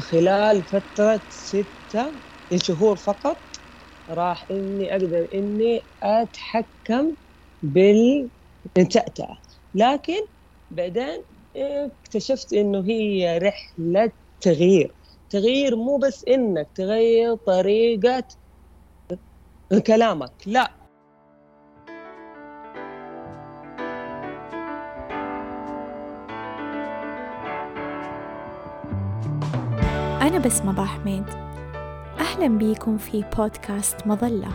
خلال فترة ستة شهور فقط راح إني أقدر إني أتحكم بالتأتأة. لكن بعدين اكتشفت إنه هي رحلة تغيير. تغيير مو بس إنك تغير طريقة كلامك لا. بسمة حميد. أهلا بيكم في بودكاست مظلة.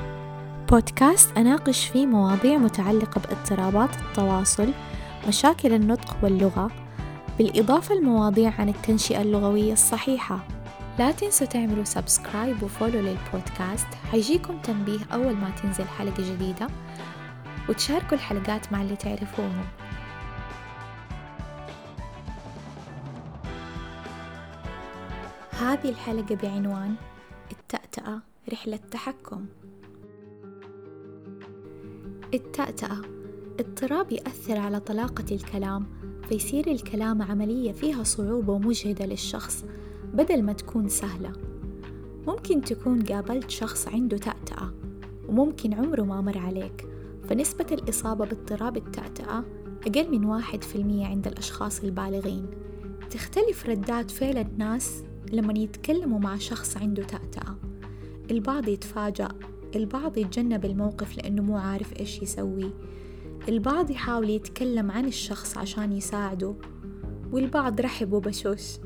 بودكاست أناقش فيه مواضيع متعلقة باضطرابات التواصل مشاكل النطق واللغة بالإضافة لمواضيع عن التنشئة اللغوية الصحيحة. لا تنسوا تعملوا سبسكرايب وفولو للبودكاست. حيجيكم تنبيه أول ما تنزل حلقة جديدة وتشاركوا الحلقات مع اللي تعرفوهم. هذه الحلقة بعنوان التأتأة رحلة تحكم. التأتأة اضطراب يأثر على طلاقة الكلام فيصير الكلام عملية فيها صعوبة ومجهدة للشخص بدل ما تكون سهلة. ممكن تكون قابلت شخص عنده تأتأة وممكن عمره ما مر عليك. فنسبة الإصابة باضطراب التأتأة أقل من واحد في المية عند الأشخاص البالغين. تختلف ردات فعل الناس لما يتكلموا مع شخص عنده تأتأة. البعض يتفاجأ البعض يتجنب الموقف لأنه مو عارف إيش يسوي. البعض يحاول يتكلم عن الشخص عشان يساعده والبعض رحب وبشوش.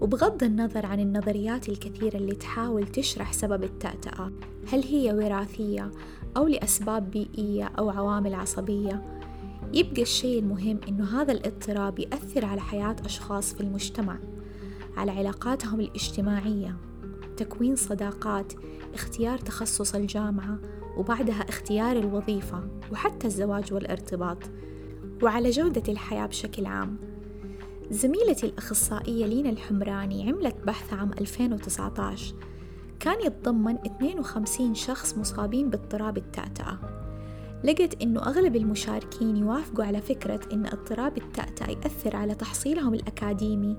وبغض النظر عن النظريات الكثيرة اللي تحاول تشرح سبب التأتأة هل هي وراثية أو لأسباب بيئية أو عوامل عصبية يبقى الشيء المهم إنه هذا الاضطراب يأثر على حياة أشخاص في المجتمع. على علاقاتهم الاجتماعية. تكوين صداقات اختيار تخصص الجامعة وبعدها اختيار الوظيفة وحتى الزواج والارتباط. وعلى جودة الحياة بشكل عام. زميلتي الأخصائية لينا الحمراني عملت بحث عام 2019 كان يتضمن 52 شخص مصابين باضطراب التأتأة. لقت إنه أغلب المشاركين يوافقوا على فكرة إن اضطراب التأتأة يأثر على تحصيلهم الأكاديمي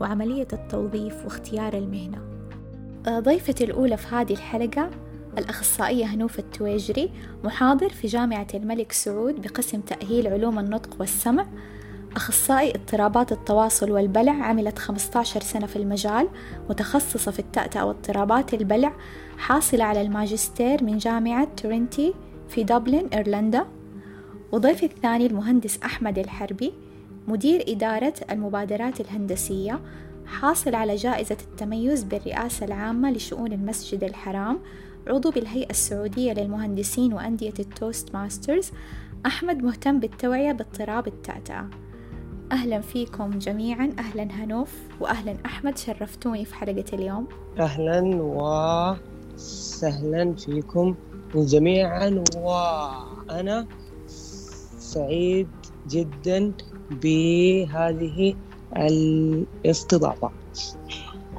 وعملية التوظيف واختيار المهنة. ضيفتي الأولى في هذه الحلقة الأخصائية هنوف التويجري محاضر في جامعة الملك سعود بقسم تأهيل علوم النطق والسمع. أخصائي اضطرابات التواصل والبلع عملت 15 سنة في المجال متخصصة في التأتأة واضطرابات البلع حاصلة على الماجستير من جامعة ترينيتي في دبلن إيرلندا. وضيفي الثاني المهندس أحمد الحربي مدير إدارة المبادرات الهندسية حاصل على جائزة التميز بالرئاسة العامة لشؤون المسجد الحرام عضو بالهيئة السعودية للمهندسين وأندية ال Toastmasters. أحمد مهتم بالتوعية باضطراب التأتأة أهلا فيكم جميعا. أهلا هنوف وأهلا أحمد. شرفتوني في حلقة اليوم. أهلا وسهلا فيكم. جميعا وأنا سعيد جدا بهذه الاستضافة.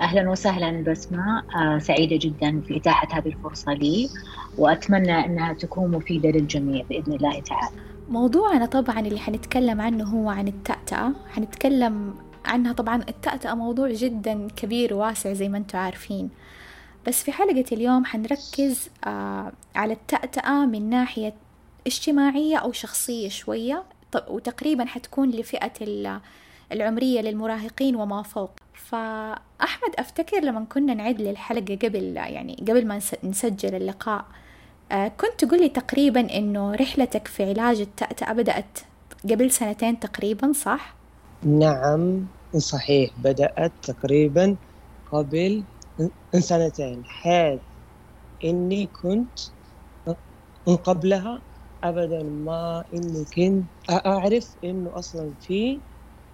أهلا وسهلا بسمة آه سعيدة جدا في إتاحة هذه الفرصة لي وأتمنى أنها تكون مفيدة للجميع بإذن الله تعالى. موضوعنا طبعا اللي حنتكلم عنه هو عن التأتأة. حنتكلم عنها طبعا التأتأة موضوع جدا كبير وواسع زي ما أنتم عارفين. بس في حلقة اليوم حنركز آه على التأتأة من ناحية اجتماعية أو شخصية شوية وتقريبا حتكون لفئة العمرية للمراهقين وما فوق فأحمد أفتكر لما كنا نعد للحلقة قبل يعني قبل ما نسجل اللقاء آه، كنت تقولي تقريبا إنه رحلتك في علاج التأتأة بدأت قبل سنتين تقريبا صح؟ نعم صحيح بدأت تقريبا قبل سنتين حيث إني كنت قبلها أبدا ما إني كنت أعرف إنه أصلا في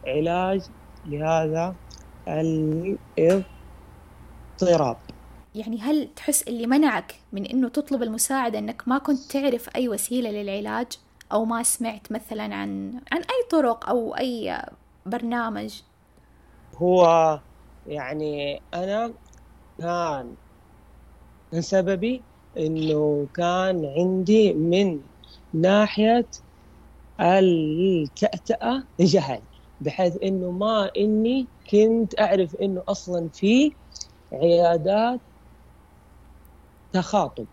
علاج لهذا الاضطراب. يعني هل تحس اللي منعك من إنه تطلب المساعدة إنك ما كنت تعرف أي وسيلة للعلاج؟ أو ما سمعت مثلا عن عن أي طرق أو أي برنامج؟ هو يعني أنا كان. سببي إنه كان عندي من ناحية التأتأة جهل بحيث إنه ما إني كنت أعرف إنه أصلا في عيادات تخاطب.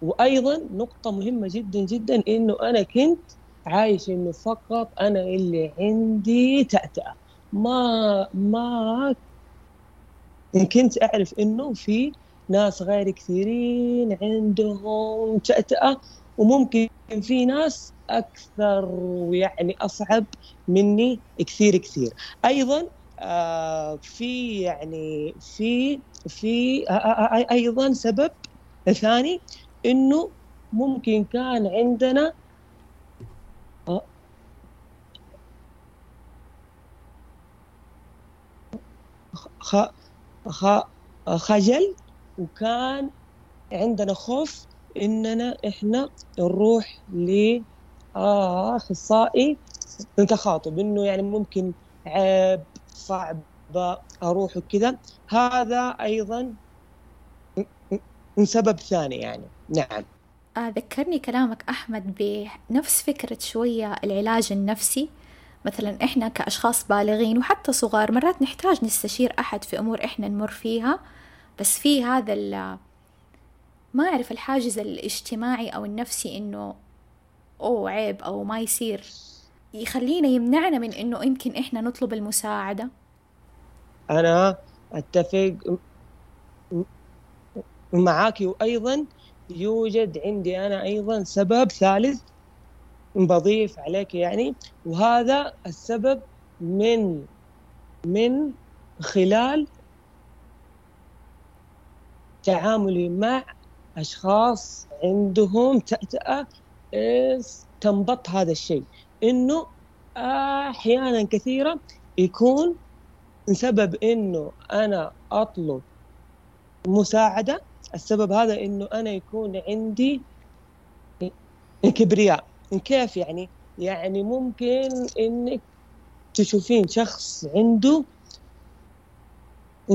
وأيضا نقطة مهمة جدا جدا إنه أنا كنت عايش إنه فقط أنا اللي عندي تأتأة. ما ما كنت أعرف إنه في ناس غير كثيرين عندهم تأتأة وممكن في ناس أكثر ويعني أصعب مني كثير كثير. أيضا آه في يعني في في آه آه أيضا سبب ثاني إنه ممكن كان عندنا خ... خ... خجل وكان عندنا خوف إننا إحنا نروح لأخصائي تخاطب إنه يعني ممكن عيب صعب أروح وكذا. هذا أيضا سبب ثاني يعني. نعم. آه ذكرني كلامك أحمد بنفس فكرة شوية العلاج النفسي. مثلا إحنا كأشخاص بالغين وحتى صغار مرات نحتاج نستشير أحد في أمور إحنا نمر فيها بس في هذا ما أعرف الحاجز الاجتماعي أو النفسي إنه أوه عيب أو ما يصير. يخلينا يمنعنا من إنه يمكن إحنا نطلب المساعدة. أنا أتفق معاك وأيضا يوجد عندي أنا أيضا سبب ثالث بضيف عليك يعني. وهذا السبب من من خلال تعاملي مع أشخاص عندهم تأتأة تنبط هذا الشيء. إنه أحيانا كثيرة يكون سبب إنه أنا أطلب مساعدة. السبب هذا إنه أنا يكون عندي كبرياء. كيف يعني؟ يعني ممكن إنك تشوفين شخص عنده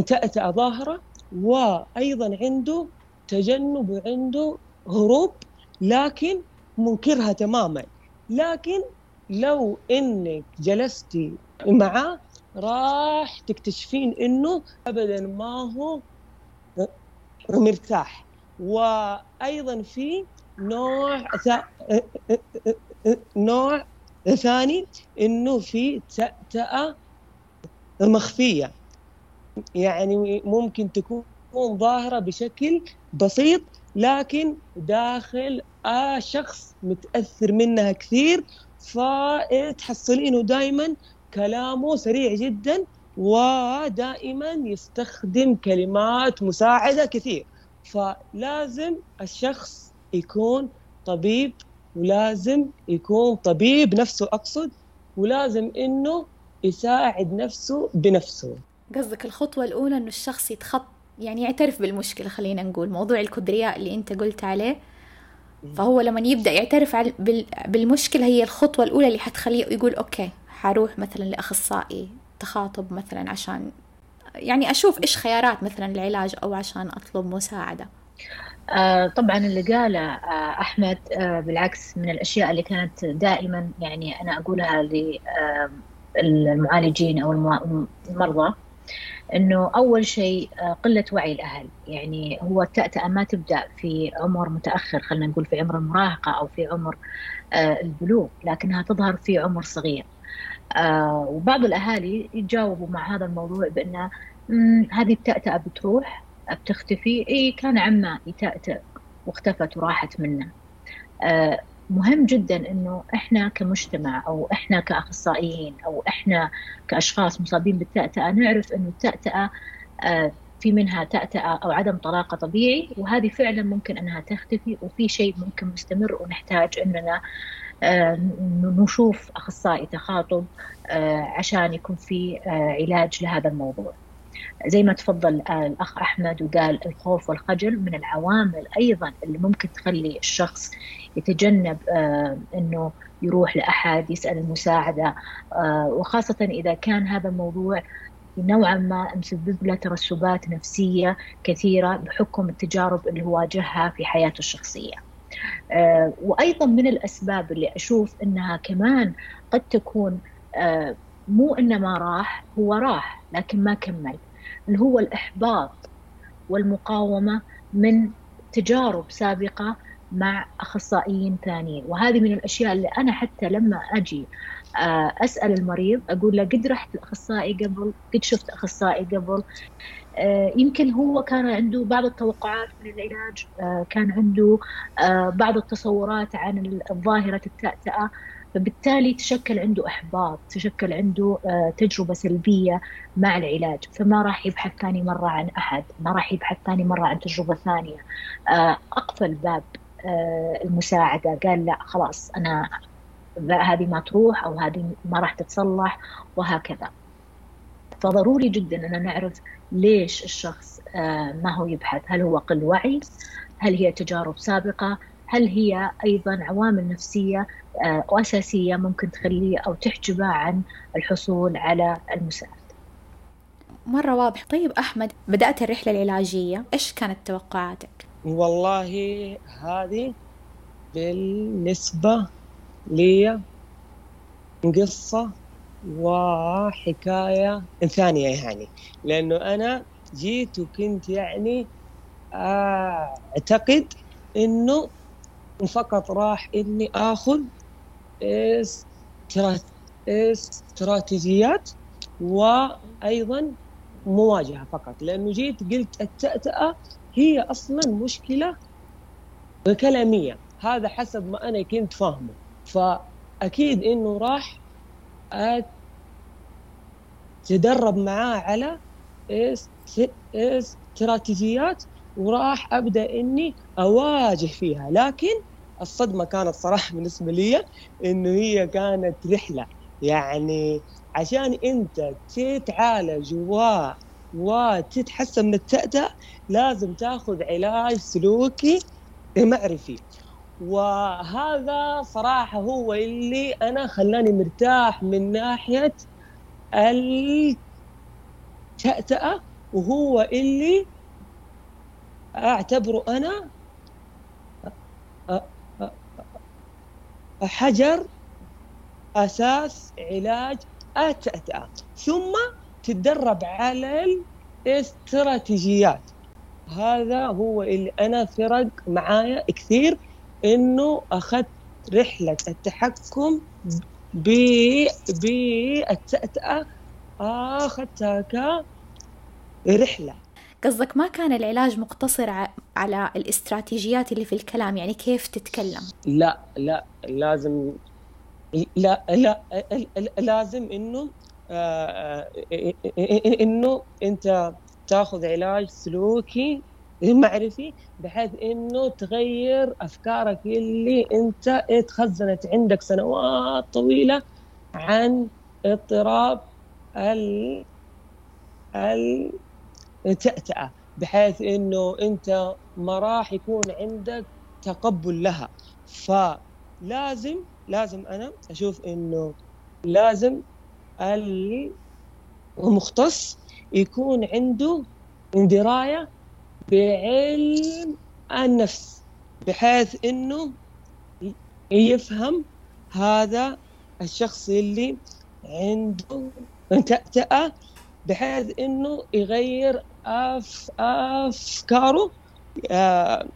تأتأة ظاهرة وأيضا عنده تجنب وعنده هروب لكن منكرها تماما لكن لو إنك جلستي معاه راح تكتشفين إنه ابدا ما هو مرتاح وأيضا في نوع نوع ثاني إنه في تأتأة مخفية. يعني ممكن تكون ظاهرة بشكل بسيط لكن داخل آه شخص متأثر منها كثير فتحصلينه دائما كلامه سريع جدا ودائما يستخدم كلمات مساعدة كثير. فلازم الشخص يكون طبيب ولازم يكون طبيب نفسه أقصد ولازم إنه يساعد نفسه بنفسه. قصدك الخطوة الأولى إنه الشخص يتخط يعني يعترف بالمشكلة خلينا نقول موضوع الكبرياء اللي أنت قلت عليه. فهو لما يبدأ يعترف بالمشكلة هي الخطوة الأولى اللي حتخليه يقول أوكي حروح مثلا لأخصائي تخاطب مثلا عشان يعني أشوف إيش خيارات مثلا العلاج أو عشان أطلب مساعدة. آه طبعا اللي قاله آه أحمد آه بالعكس من الأشياء اللي كانت دائما يعني أنا أقولها للمعالجين أو المرضى إنه أول شيء قلة وعي الأهل. يعني هو التأتأة ما تبدأ في عمر متأخر خلينا نقول في عمر المراهقة أو في عمر البلوغ لكنها تظهر في عمر صغير. وبعض الأهالي يتجاوبوا مع هذا الموضوع بان هذه التأتأة بتروح بتختفي إي كان عمه يتأتأ واختفت وراحت منه مهم جدا إنه إحنا كمجتمع أو إحنا كأخصائيين أو إحنا كأشخاص مصابين بالتأتأة نعرف إنه التأتأة آه، في منها تأتأة أو عدم طلاقة طبيعي وهذه فعلا ممكن إنها تختفي وفي شيء ممكن مستمر ونحتاج إننا آه، نشوف أخصائي تخاطب آه، عشان يكون في علاج لهذا الموضوع. زي ما تفضل الأخ أحمد وقال الخوف والخجل من العوامل أيضا اللي ممكن تخلي الشخص يتجنب آه، أنه يروح لأحد يسأل المساعدة آه، وخاصة إذا كان هذا الموضوع نوعا ما مسبب له ترسبات نفسية كثيرة بحكم التجارب اللي هو واجهها في حياته الشخصية. آه، وأيضا من الأسباب اللي أشوف أنها كمان قد تكون مو إنه ما راح هو راح لكن ما كمل. اللي هو الإحباط والمقاومة من تجارب سابقة مع أخصائيين ثانيين. وهذه من الأشياء اللي أنا حتى لما أجي آه، أسأل المريض أقول له قد رحت الأخصائي قبل؟ قد شفت أخصائي قبل؟ آه، يمكن هو كان عنده بعض التوقعات من العلاج آه، كان عنده بعض التصورات عن ظاهرة التأتأة. فبالتالي تشكل عنده إحباط تشكل عنده تجربة سلبية مع العلاج. فما راح يبحث ثاني مرة عن أحد ما راح يبحث ثاني مرة عن تجربة ثانية. أقفل باب المساعدة. قال لا خلاص أنا هذه ما تروح أو هذه ما راح تتصلح وهكذا. فضروري جدا أن نعرف ليش الشخص ما هو يبحث. هل هو قل وعي؟ هل هي تجارب سابقة؟ هل هي أيضا عوامل نفسية؟ وأساسية ممكن تخليه أو تحجبه عن الحصول على المساعدة. مرة واضح. طيب أحمد بدأت الرحلة العلاجية إيش كانت توقعاتك؟ والله هذه بالنسبة لي قصة وحكاية ثانية يعني. لأنه أنا جيت وكنت يعني أعتقد إنه فقط راح إني آخذ استراتيجيات وأيضا مواجهة فقط. لأنه جيت قلت التأتأة هي أصلا مشكلة كلامية. هذا حسب ما أنا كنت فاهمه. فأكيد إنه راح أتدرب معاه على استراتيجيات وراح أبدأ إني أواجه فيها. لكن الصدمة كانت صراحة بالنسبة لي إنه هي كانت رحلة. يعني عشان أنت تتعالج و وتتحسن من التأتأة لازم تاخذ علاج سلوكي معرفي. وهذا صراحة هو اللي أنا خلاني مرتاح من ناحية التأتأة وهو اللي أعتبره أنا حجر أساس علاج التأتأة ثم تتدرب على الاستراتيجيات. هذا هو اللي أنا فرق معايا كثير إنه أخذت رحلة التحكم بالتأتأة أخذتها كرحلة. قصدك ما كان العلاج مقتصر على الاستراتيجيات اللي في الكلام؟ يعني كيف تتكلم؟ لا لا لازم لا لا لازم إنه آه، إنه أنت تاخذ علاج سلوكي معرفي بحيث إنه تغير أفكارك اللي أنت تخزنت عندك سنوات طويلة عن اضطراب ال التأتأة بحيث إنه أنت ما راح يكون عندك تقبل لها. فلازم لازم أنا أشوف إنه لازم المختص يكون عنده درايه بعلم النفس بحيث إنه يفهم هذا الشخص اللي عنده تأتأة بحيث إنه يغير افكاره آه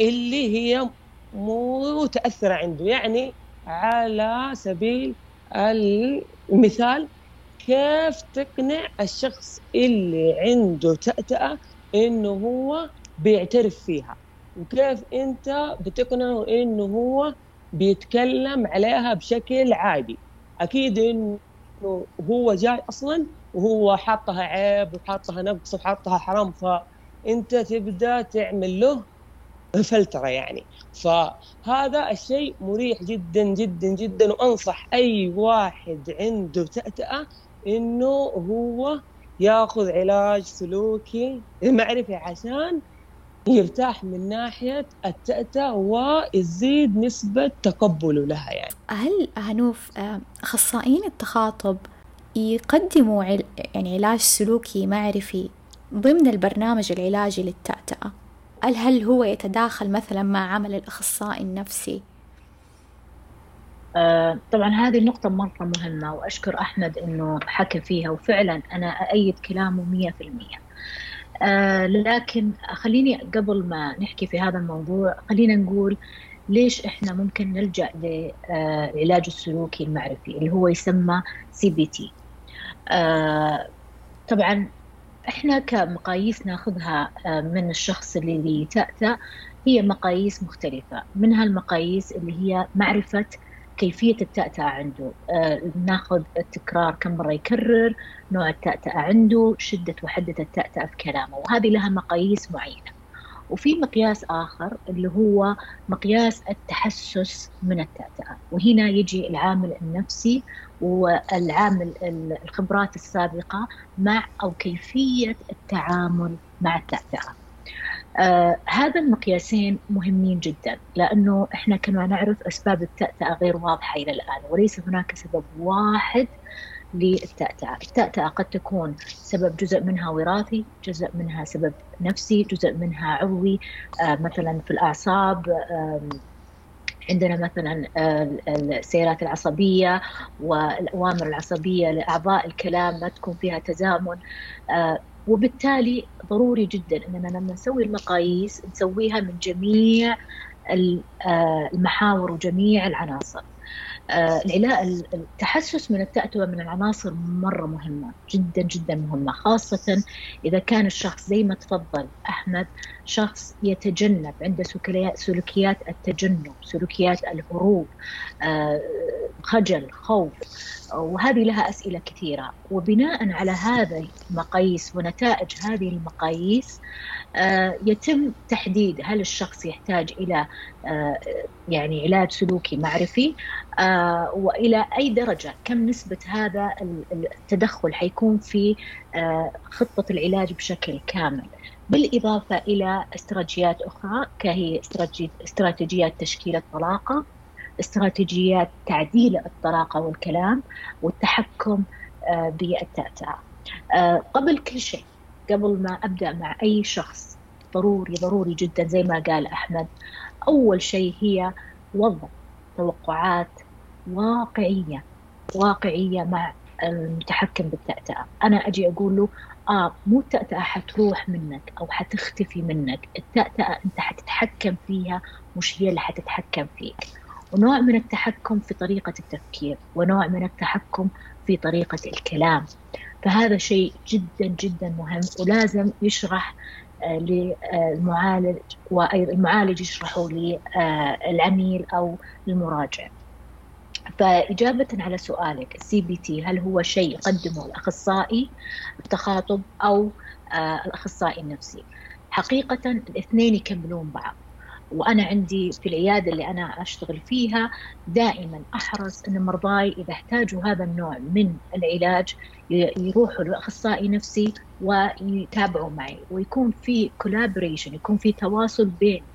اللي هي متأثرة عنده يعني على سبيل المثال كيف تقنع الشخص اللي عنده تأتأة إنه هو بيعترف فيها؟ وكيف أنت بتقنعه إنه هو بيتكلم عليها بشكل عادي؟ أكيد إنه هو جاي أصلا وهو حاطها عيب وحاطها نقص وحاطها حرام فأنت تبدا تعمل له فلترة يعني. فهذا الشيء مريح جدا جدا جدا وأنصح أي واحد عنده تأتأة إنه هو ياخذ علاج سلوكي معرفي عشان يرتاح من ناحية التأتأة ويزيد نسبة تقبله لها يعني. هل هنوف أخصائيين التخاطب يقدموا يعني علاج سلوكي معرفي ضمن البرنامج العلاجي للتأتأة. هل هو يتداخل مثلا مع عمل الأخصائي النفسي؟ آه، طبعا هذه النقطة مرة مهمة وأشكر أحمد أنه حكى فيها وفعلا أنا أأيد كلامه مية في المية. آه، لكن خليني قبل ما نحكي في هذا الموضوع خلينا نقول ليش إحنا ممكن نلجأ للعلاج السلوكي المعرفي اللي هو يسمى CBT طبعا إحنا كمقاييس ناخذها من الشخص اللي يتأتأ هي مقاييس مختلفة. منها المقاييس اللي هي معرفة كيفية التأتأة عنده. آه ناخذ التكرار كم مرة يكرر نوع التأتأة عنده شدة وحدة التأتأة في كلامه. وهذه لها مقاييس معينة. وفي مقياس آخر اللي هو مقياس التحسس من التأتأة. وهنا يجي العامل النفسي والعامل الخبرات السابقة مع أو كيفية التعامل مع التأتأة آه هذا المقياسين مهمين جدا لأنه إحنا كما نعرف أسباب التأتأة غير واضحة إلى الآن وليس هناك سبب واحد للتأتأة التأتأة قد تكون سبب جزء منها وراثي جزء منها سبب نفسي جزء منها عضوي آه مثلا في الأعصاب آه عندنا مثلا السيارات العصبية والأوامر العصبية لأعضاء الكلام ما تكون فيها تزامن. آه، وبالتالي ضروري جدا إننا لما نسوي المقاييس نسويها من جميع آه، المحاور وجميع العناصر. آه، العلاء التحسس من التأتوة من العناصر مرة مهمة جدا جدا مهمة خاصة إذا كان الشخص زي ما تفضل أحمد شخص يتجنب عنده سلوكيات التجنب سلوكيات الهروب آه، خجل خوف وهذه لها أسئلة كثيرة. وبناء على هذا المقاييس ونتائج هذه المقاييس آه، يتم تحديد هل الشخص يحتاج إلى يعني علاج سلوكي معرفي آه، وإلى أي درجة كم نسبة هذا التدخل حيكون في خطة العلاج بشكل كامل؟ بالإضافة إلى استراتيجيات أخرى كهي استراتيجيات تشكيل الطلاقة استراتيجيات تعديل الطلاقة والكلام والتحكم بالتأتأة قبل كل شيء قبل ما أبدأ مع أي شخص ضروري ضروري جدا زي ما قال أحمد أول شيء هي وضع توقعات واقعية واقعية مع المتحكم بالتأتأة. أنا أجي أقول له آه مو التأتأة حتروح منك أو حتختفي منك. التأتأة أنت حتتحكم فيها مش هي اللي حتتحكم فيك. ونوع من التحكم في طريقة التفكير ونوع من التحكم في طريقة الكلام. فهذا شيء جدا جدا مهم ولازم يشرح للمعالج وأيضا المعالج يشرحه للعميل أو المراجع. فإجابة على سؤالك ال CBT هل هو شيء يقدمه الأخصائي التخاطب أو آه، الأخصائي النفسي حقيقة الاثنين يكملون بعض وأنا عندي في العيادة اللي أنا أشتغل فيها دائما أحرص إن مرضاي إذا احتاجوا هذا النوع من العلاج يروحوا لأخصائي نفسي ويتابعوا معي. ويكون في كولابوريشن يكون في تواصل بين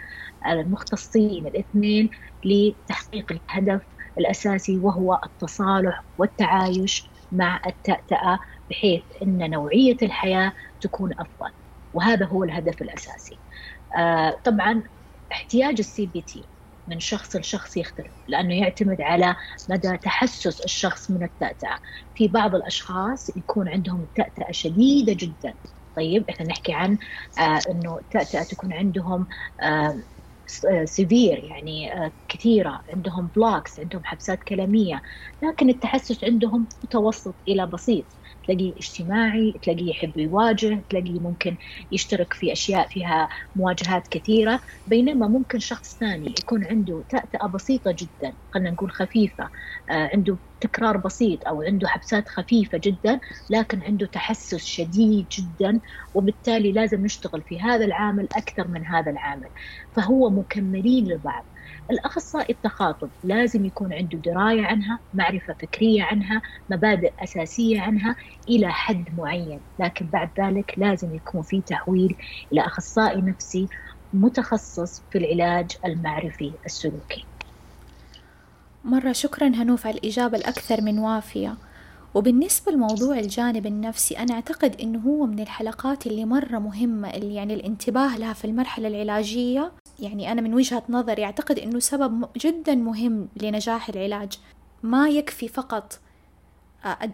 المختصين الاثنين لتحقيق الهدف الأساسي وهو التصالح والتعايش مع التأتأة بحيث إن نوعية الحياة تكون أفضل. وهذا هو الهدف الأساسي. آه طبعا احتياج ال CBT من شخص لشخص يختلف لأنه يعتمد على مدى تحسس الشخص من التأتأة. في بعض الأشخاص يكون عندهم التأتأة شديدة جدا. طيب إحنا نحكي عن آه إنه التأتأة تكون عندهم آه severe يعني آه كثيرة عندهم blocks عندهم حبسات كلامية. لكن التحسس عندهم متوسط إلى بسيط. تلاقيه اجتماعي تلاقيه يحب يواجه تلاقيه ممكن يشترك في أشياء فيها مواجهات كثيرة بينما ممكن شخص ثاني يكون عنده تأتأة بسيطة جدا خلينا نقول خفيفة آه عنده تكرار بسيط أو عنده حبسات خفيفة جدا لكن عنده تحسس شديد جدا وبالتالي لازم نشتغل في هذا العامل أكثر من هذا العامل. فهو مكملين لبعض. الأخصائي التخاطب لازم يكون عنده دراية عنها معرفة فكرية عنها مبادئ أساسية عنها إلى حد معين. لكن بعد ذلك لازم يكون في تحويل إلى أخصائي نفسي متخصص في العلاج المعرفي السلوكي. مرة شكرا هنوف على الإجابة الأكثر من وافية. وبالنسبة لموضوع الجانب النفسي أنا أعتقد إنه هو من الحلقات اللي مرة مهمة اللي يعني الانتباه لها في المرحلة العلاجية. يعني أنا من وجهة نظري أعتقد إنه سبب جدا مهم لنجاح العلاج. ما يكفي فقط آه،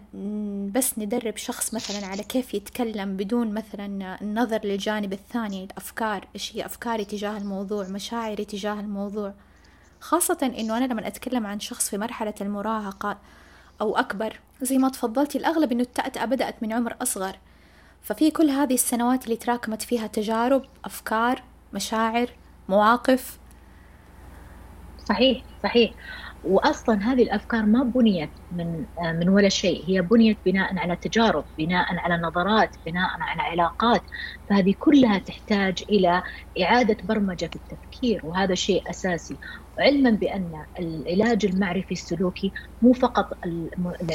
بس ندرب شخص مثلا على كيف يتكلم بدون مثلا النظر للجانب الثاني الأفكار إيش هي أفكاري تجاه الموضوع مشاعري تجاه الموضوع. خاصة إنه أنا لما أتكلم عن شخص في مرحلة المراهقة أو أكبر زي ما تفضلتي الأغلب إنه التأتأة بدأت من عمر أصغر. ففي كل هذه السنوات اللي تراكمت فيها تجارب أفكار مشاعر مواقف؟ صحيح صحيح. واصلا هذه الأفكار ما بنيت من من ولا شيء. هي بنيت بناء على تجارب بناء على نظرات بناء على علاقات. فهذه كلها تحتاج إلى إعادة برمجة في التفكير وهذا شيء أساسي. علما بأن العلاج المعرفي السلوكي مو فقط اللي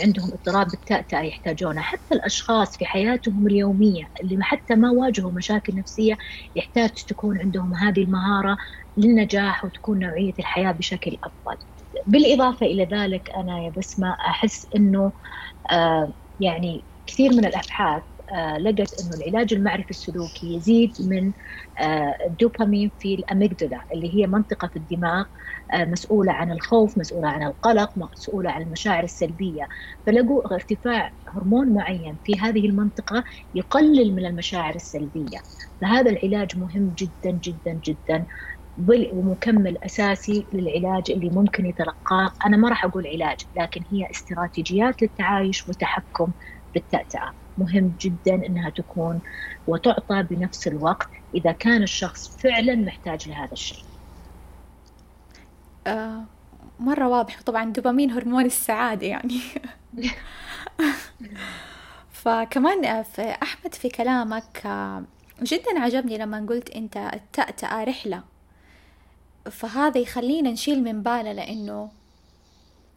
عندهم اضطراب بالتأتأة يحتاجونه. حتى الأشخاص في حياتهم اليومية اللي حتى ما واجهوا مشاكل نفسية يحتاج تكون عندهم هذه المهارة للنجاح وتكون نوعية الحياة بشكل أفضل. بالإضافة إلى ذلك أنا يا بسمة أحس إنه آه يعني كثير من الأبحاث آه لقت إنه العلاج المعرفي السلوكي يزيد من آه الدوبامين في الاميجدلا اللي هي منطقة في الدماغ مسؤولة عن الخوف، مسؤولة عن القلق، مسؤولة عن المشاعر السلبية، فلقوا ارتفاع هرمون معين في هذه المنطقة يقلل من المشاعر السلبية، فهذا العلاج مهم جدا جدا جدا. ومكمل أساسي للعلاج اللي ممكن يتلقاه. أنا ما راح أقول علاج لكن هي استراتيجيات للتعايش والتحكم بالتأتأة. مهم جدا إنها تكون وتعطى بنفس الوقت إذا كان الشخص فعلا محتاج لهذا الشيء. آه مرة واضح. طبعا دوبامين هرمون السعادة يعني. فكمان آه، في أحمد في كلامك آه، جدا عجبني لما قلت أنت التأتأة رحلة. فهذا يخلينا نشيل من بالنا لأنه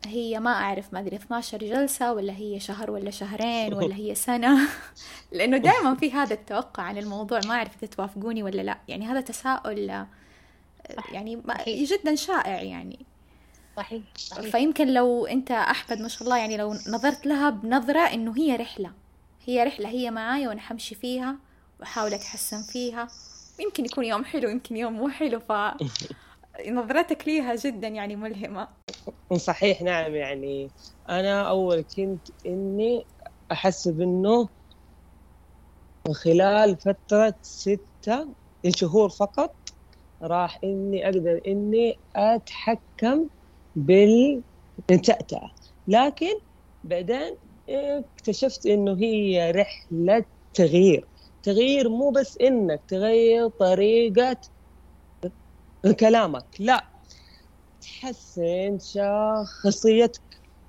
هي ما أعرف ما أدري 12 جلسة ولا هي شهر ولا شهرين ولا هي سنة؟ لأنه دائما في هذا التوقع عن الموضوع ما أعرف إذا توافقوني ولا لا. يعني هذا تساؤل يعني جدا شائع يعني. صحيح. صحيح. فيمكن لو أنت أحمد ما شاء الله يعني لو نظرت لها بنظرة إنه هي رحلة. هي رحلة هي معايا وأنا حمشي فيها وأحاول أتحسن فيها. يمكن يكون يوم حلو يمكن يوم مو حلو ف نظرتك ليها جدا يعني ملهمة. صحيح نعم يعني أنا أول كنت إني أحسب إنه خلال فترة ستة شهور فقط راح إني أقدر إني أتحكم بالتأتأة لكن بعدين اكتشفت إنه هي رحلة تغيير. تغيير مو بس إنك تغير طريقة كلامك. لا. تحسن شخصيتك.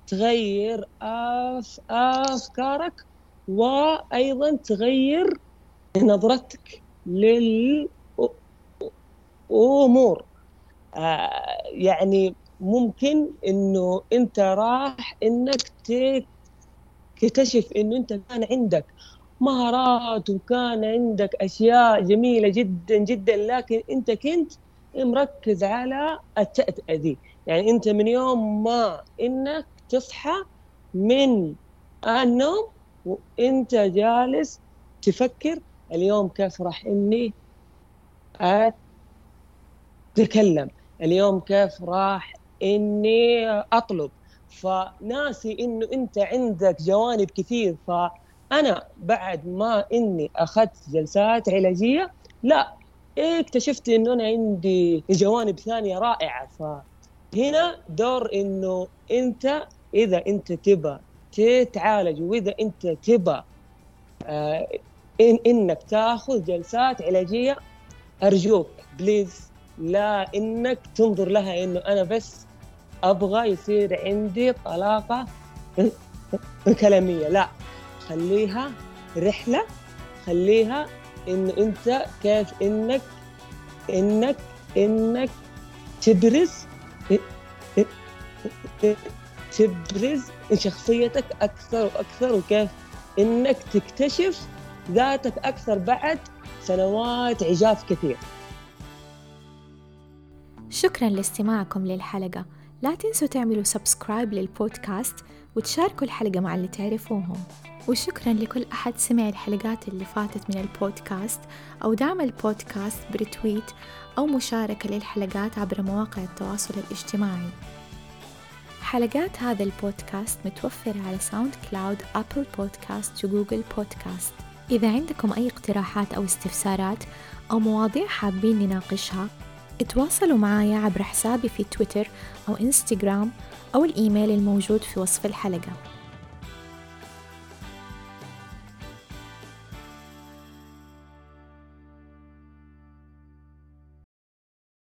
تغير أف أفكارك وأيضا تغير نظرتك للأمور آه يعني ممكن إنه أنت راح إنك تكتشف إنه أنت كان عندك مهارات وكان عندك أشياء جميلة جدا جدا لكن أنت كنت مركز على التأتأة دي يعني أنت من يوم ما إنك تصحى من النوم وأنت جالس تفكر اليوم كيف راح إني أتكلم اليوم كيف راح إني أطلب. فناسي إنه أنت عندك جوانب كثير فأنا بعد ما إني أخذت جلسات علاجية لا إيه اكتشفت إنه أنا عندي جوانب ثانية رائعة. فهنا دور إنه أنت إذا أنت تبى تتعالج وإذا أنت تبى آه إن إنك تاخذ جلسات علاجية أرجوك بليز لا إنك تنظر لها إنه أنا بس أبغى يصير عندي طلاقة كلامية. لا خليها رحلة خليها إن أنت كيف إنك إنك إنك تبرز تبرز شخصيتك أكثر وأكثر وكيف إنك تكتشف ذاتك أكثر بعد سنوات عجاف كثير. شكرا لاستماعكم للحلقة. لا تنسوا تعملوا سبسكرايب للبودكاست وتشاركوا الحلقة مع اللي تعرفوهم. وشكرا لكل أحد سمع الحلقات اللي فاتت من البودكاست أو دعم البودكاست ب retweet أو مشاركة للحلقات عبر مواقع التواصل الاجتماعي. حلقات هذا البودكاست متوفرة على SoundCloud Apple Podcast و Google Podcast إذا عندكم أي اقتراحات أو استفسارات أو مواضيع حابين نناقشها اتواصلوا معايا عبر حسابي في تويتر أو إنستغرام أو الإيميل الموجود في وصف الحلقة.